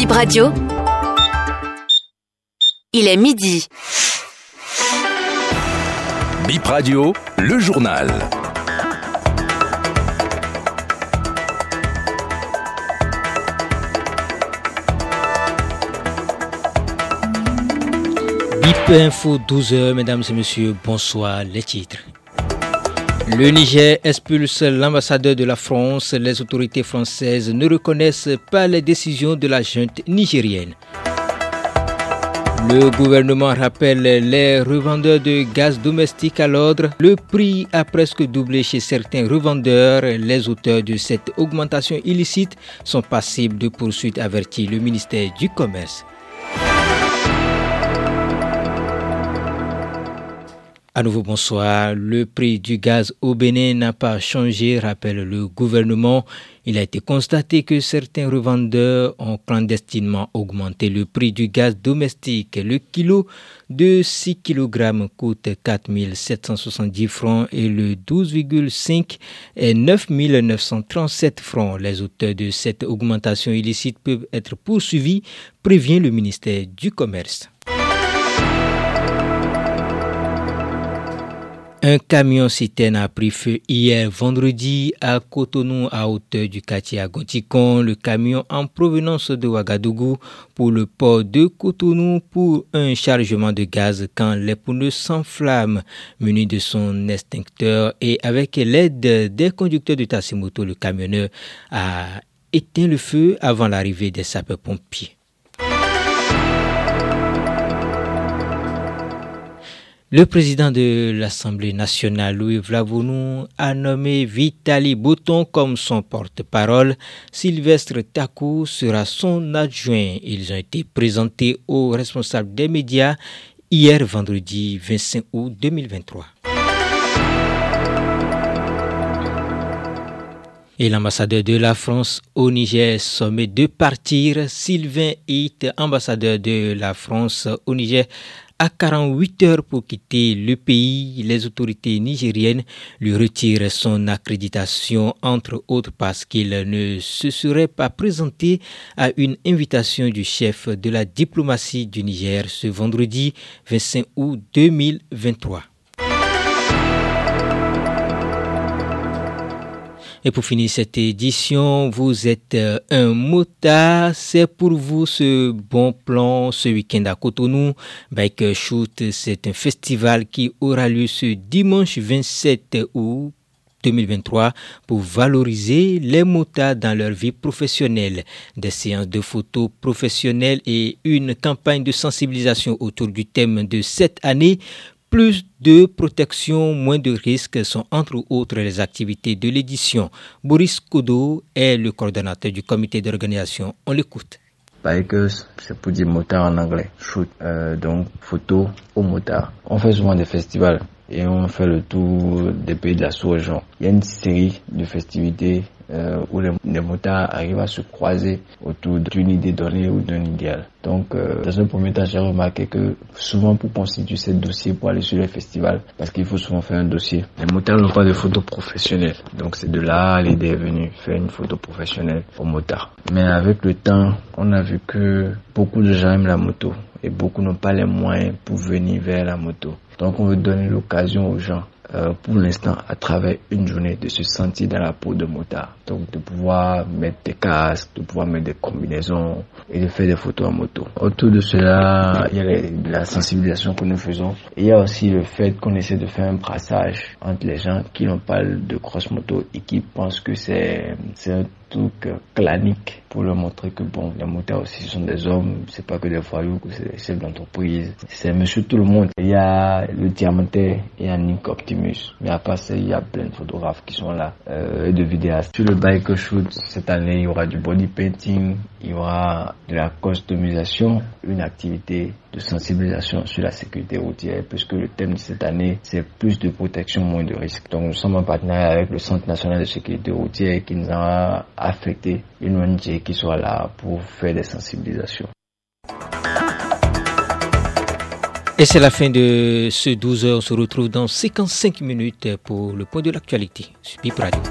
Bip Radio. Il est midi. Bip Radio, le journal. BIP Info 12h, mesdames et messieurs, bonsoir, les titres. Le Niger expulse l'ambassadeur de la France. Les autorités françaises ne reconnaissent pas les décisions de la junte nigérienne. Le gouvernement rappelle les revendeurs de gaz domestique à l'ordre. Le prix a presque doublé chez certains revendeurs. Les auteurs de cette augmentation illicite sont passibles de poursuites, avertit le ministère du Commerce. À nouveau bonsoir. Le prix du gaz au Bénin n'a pas changé, rappelle le gouvernement. Il a été constaté que certains revendeurs ont clandestinement augmenté le prix du gaz domestique. Le kilo de 6 kg coûte 4 770 francs et le 12,5 est 9 937 francs. Les auteurs de cette augmentation illicite peuvent être poursuivis, prévient le ministère du Commerce. Un camion citerne a pris feu hier vendredi à Cotonou à hauteur du quartier Agotikon. Le camion en provenance de Ouagadougou pour le port de Cotonou pour un chargement de gaz quand les pneus s'enflamment. Muni de son extincteur et avec l'aide des conducteurs de Tassimoto, le camionneur a éteint le feu avant l'arrivée des sapeurs-pompiers. Le président de l'Assemblée nationale, Louis Vlavounou, a nommé Vitali Bouton comme son porte-parole. Sylvestre Takou sera son adjoint. Ils ont été présentés aux responsables des médias hier vendredi 25 août 2023. Et l'ambassadeur de la France au Niger sommet de partir. Sylvain Hitt, ambassadeur de la France au Niger, à 48 heures pour quitter le pays, les autorités nigériennes lui retirent son accréditation, entre autres parce qu'il ne se serait pas présenté à une invitation du chef de la diplomatie du Niger ce vendredi 25 août 2023. Et pour finir cette édition, vous êtes euh, un motard. C'est pour vous ce bon plan ce week-end à Cotonou. Bike Shoot, c'est un festival qui aura lieu ce dimanche 27 août 2023 pour valoriser les motards dans leur vie professionnelle. Des séances de photos professionnelles et une campagne de sensibilisation autour du thème de cette année plus de protection, moins de risques sont entre autres les activités de l'édition. Boris Kodo est le coordonnateur du comité d'organisation. On l'écoute. Bikers, c'est pour dire motard en anglais. Shoot, euh, donc photo au motard. On fait souvent des festivals et on fait le tour des pays de la sous-région. Il y a une série de festivités euh, où les, motards arrivent à se croiser autour d'une idée donnée ou d'un idéal. Donc, euh, dans un premier temps, j'ai remarqué que souvent pour constituer ces dossiers, pour aller sur les festivals, parce qu'il faut souvent faire un dossier, les motards n'ont pas de photo professionnelle. Donc, c'est de là l'idée est venue, faire une photo professionnelle aux motards. Mais avec le temps, on a vu que beaucoup de gens aiment la moto et beaucoup n'ont pas les moyens pour venir vers la moto. Donc, on veut donner l'occasion aux gens euh, pour l'instant à travers une journée de se sentir dans la peau de motard. Donc de pouvoir mettre des casques, de pouvoir mettre des combinaisons et de faire des photos en moto. Autour de cela, il y a la sensibilisation que nous faisons. Il y a aussi le fait qu'on essaie de faire un brassage entre les gens qui n'ont pas de cross moto et qui pensent que c'est un truc clanique pour leur montrer que bon, les motards aussi sont des hommes, c'est pas que des voyous, c'est des chefs d'entreprise, c'est monsieur tout le monde. Il y a le diamantais, il y a Nick Optimus, mais à part ça, il y a plein de photographes qui sont là, euh, et de vidéastes. Sur le bike shoot, cette année, il y aura du body painting, il y aura de la customisation, une activité de sensibilisation sur la sécurité routière, puisque le thème de cette année, c'est plus de protection, moins de risques. Donc nous sommes en partenariat avec le Centre national de sécurité routière qui nous a affecté une ONG qui soit là pour faire des sensibilisations. Et c'est la fin de ce 12 heures. On se retrouve dans 55 minutes pour le point de l'actualité sur Radio.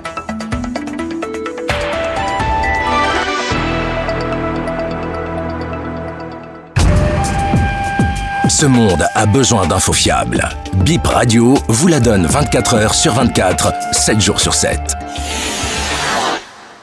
Ce monde a besoin d'infos fiables. Bip Radio vous la donne 24 heures sur 24, 7 jours sur 7.